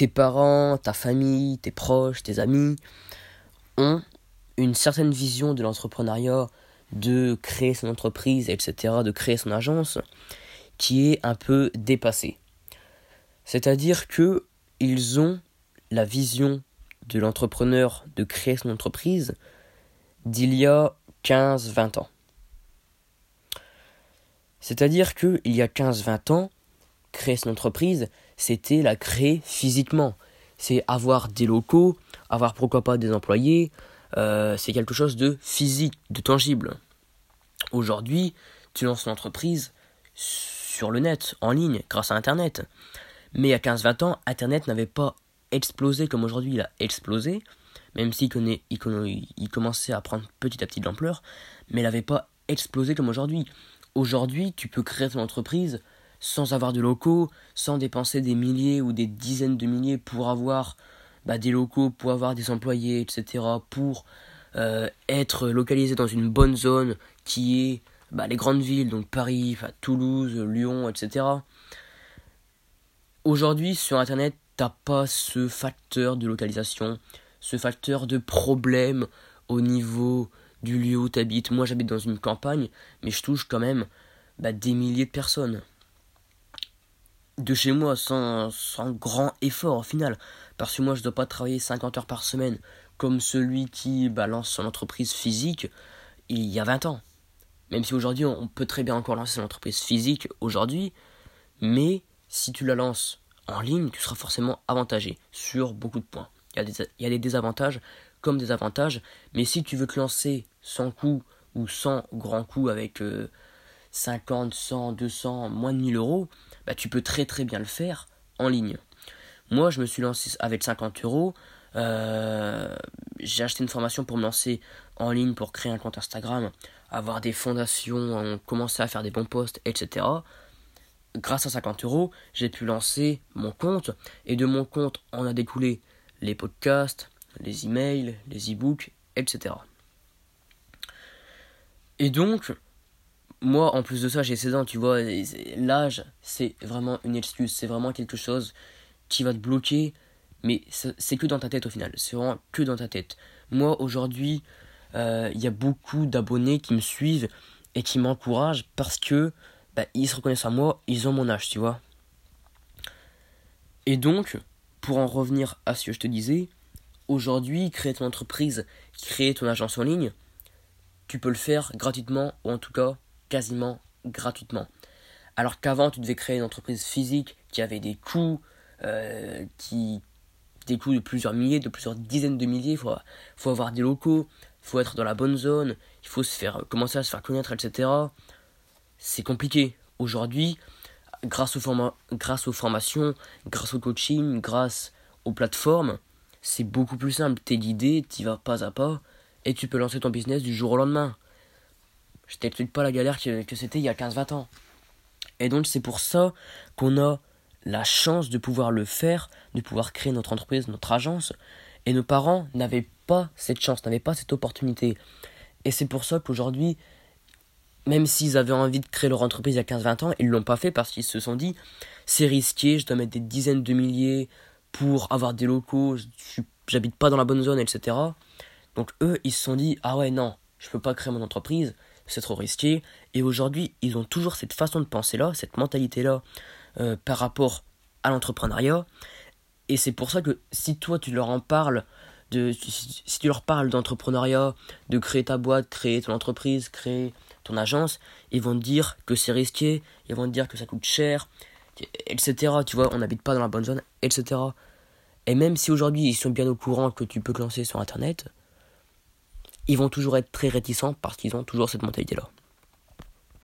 tes parents, ta famille, tes proches, tes amis ont une certaine vision de l'entrepreneuriat, de créer son entreprise, etc., de créer son agence, qui est un peu dépassée. C'est-à-dire que ils ont la vision de l'entrepreneur de créer son entreprise d'il y a 15-20 ans. C'est-à-dire qu'il y a 15-20 ans, créer son entreprise, c'était la créer physiquement. C'est avoir des locaux, avoir pourquoi pas des employés, euh, c'est quelque chose de physique, de tangible. Aujourd'hui, tu lances une entreprise sur le net, en ligne, grâce à Internet. Mais il y a 15-20 ans, Internet n'avait pas explosé comme aujourd'hui il a explosé, même s'il il, il commençait à prendre petit à petit de l'ampleur, mais il n'avait pas explosé comme aujourd'hui. Aujourd'hui, tu peux créer ton entreprise sans avoir de locaux, sans dépenser des milliers ou des dizaines de milliers pour avoir bah, des locaux, pour avoir des employés, etc., pour euh, être localisé dans une bonne zone qui est bah, les grandes villes, donc Paris, Toulouse, Lyon, etc. Aujourd'hui, sur Internet, t'as pas ce facteur de localisation, ce facteur de problème au niveau du lieu où tu habites. Moi, j'habite dans une campagne, mais je touche quand même bah, des milliers de personnes. De chez moi, sans, sans grand effort au final. Parce que moi, je dois pas travailler 50 heures par semaine comme celui qui balance son entreprise physique il y a 20 ans. Même si aujourd'hui, on peut très bien encore lancer son entreprise physique aujourd'hui, mais si tu la lances en ligne, tu seras forcément avantagé sur beaucoup de points. Il y a des, il y a des désavantages comme des avantages, mais si tu veux te lancer sans coût ou sans grand coût avec 50, 100, 200, moins de 1000 euros, bah, tu peux très très bien le faire en ligne. Moi, je me suis lancé avec 50 euros. Euh, j'ai acheté une formation pour me lancer en ligne, pour créer un compte Instagram, avoir des fondations, commencer à faire des bons posts, etc. Grâce à 50 euros, j'ai pu lancer mon compte. Et de mon compte, on a découlé les podcasts, les emails, les e-books, etc. Et donc, moi, en plus de ça, j'ai 16 ans, tu vois, l'âge, c'est vraiment une excuse, c'est vraiment quelque chose qui va te bloquer, mais c'est que dans ta tête au final, c'est vraiment que dans ta tête. Moi, aujourd'hui, euh, il y a beaucoup d'abonnés qui me suivent et qui m'encouragent parce que bah, ils se reconnaissent à moi, ils ont mon âge, tu vois. Et donc, pour en revenir à ce que je te disais, aujourd'hui, créer ton entreprise, créer ton agence en ligne, tu peux le faire gratuitement ou en tout cas quasiment gratuitement. Alors qu'avant, tu devais créer une entreprise physique qui avait des coûts, euh, qui des coûts de plusieurs milliers, de plusieurs dizaines de milliers. Il faut, faut avoir des locaux, il faut être dans la bonne zone, il faut se faire commencer à se faire connaître, etc. C'est compliqué. Aujourd'hui, grâce aux, grâce aux formations, grâce au coaching, grâce aux plateformes, c'est beaucoup plus simple. T'es guidé, t'y vas pas à pas, et tu peux lancer ton business du jour au lendemain. Je t'explique pas la galère que, que c'était il y a 15-20 ans. Et donc c'est pour ça qu'on a la chance de pouvoir le faire, de pouvoir créer notre entreprise, notre agence. Et nos parents n'avaient pas cette chance, n'avaient pas cette opportunité. Et c'est pour ça qu'aujourd'hui, même s'ils avaient envie de créer leur entreprise il y a 15-20 ans, ils ne l'ont pas fait parce qu'ils se sont dit c'est risqué, je dois mettre des dizaines de milliers pour avoir des locaux, j'habite pas dans la bonne zone, etc. Donc eux, ils se sont dit, ah ouais, non, je peux pas créer mon entreprise, c'est trop risqué. Et aujourd'hui, ils ont toujours cette façon de penser là, cette mentalité là, euh, par rapport à l'entrepreneuriat. Et c'est pour ça que si toi tu leur en parles, de, si tu leur parles d'entrepreneuriat, de créer ta boîte, créer ton entreprise, créer ton agence, ils vont te dire que c'est risqué, ils vont te dire que ça coûte cher, etc. Tu vois, on n'habite pas dans la bonne zone, etc. Et même si aujourd'hui ils sont bien au courant que tu peux te lancer sur Internet, ils vont toujours être très réticents parce qu'ils ont toujours cette mentalité-là.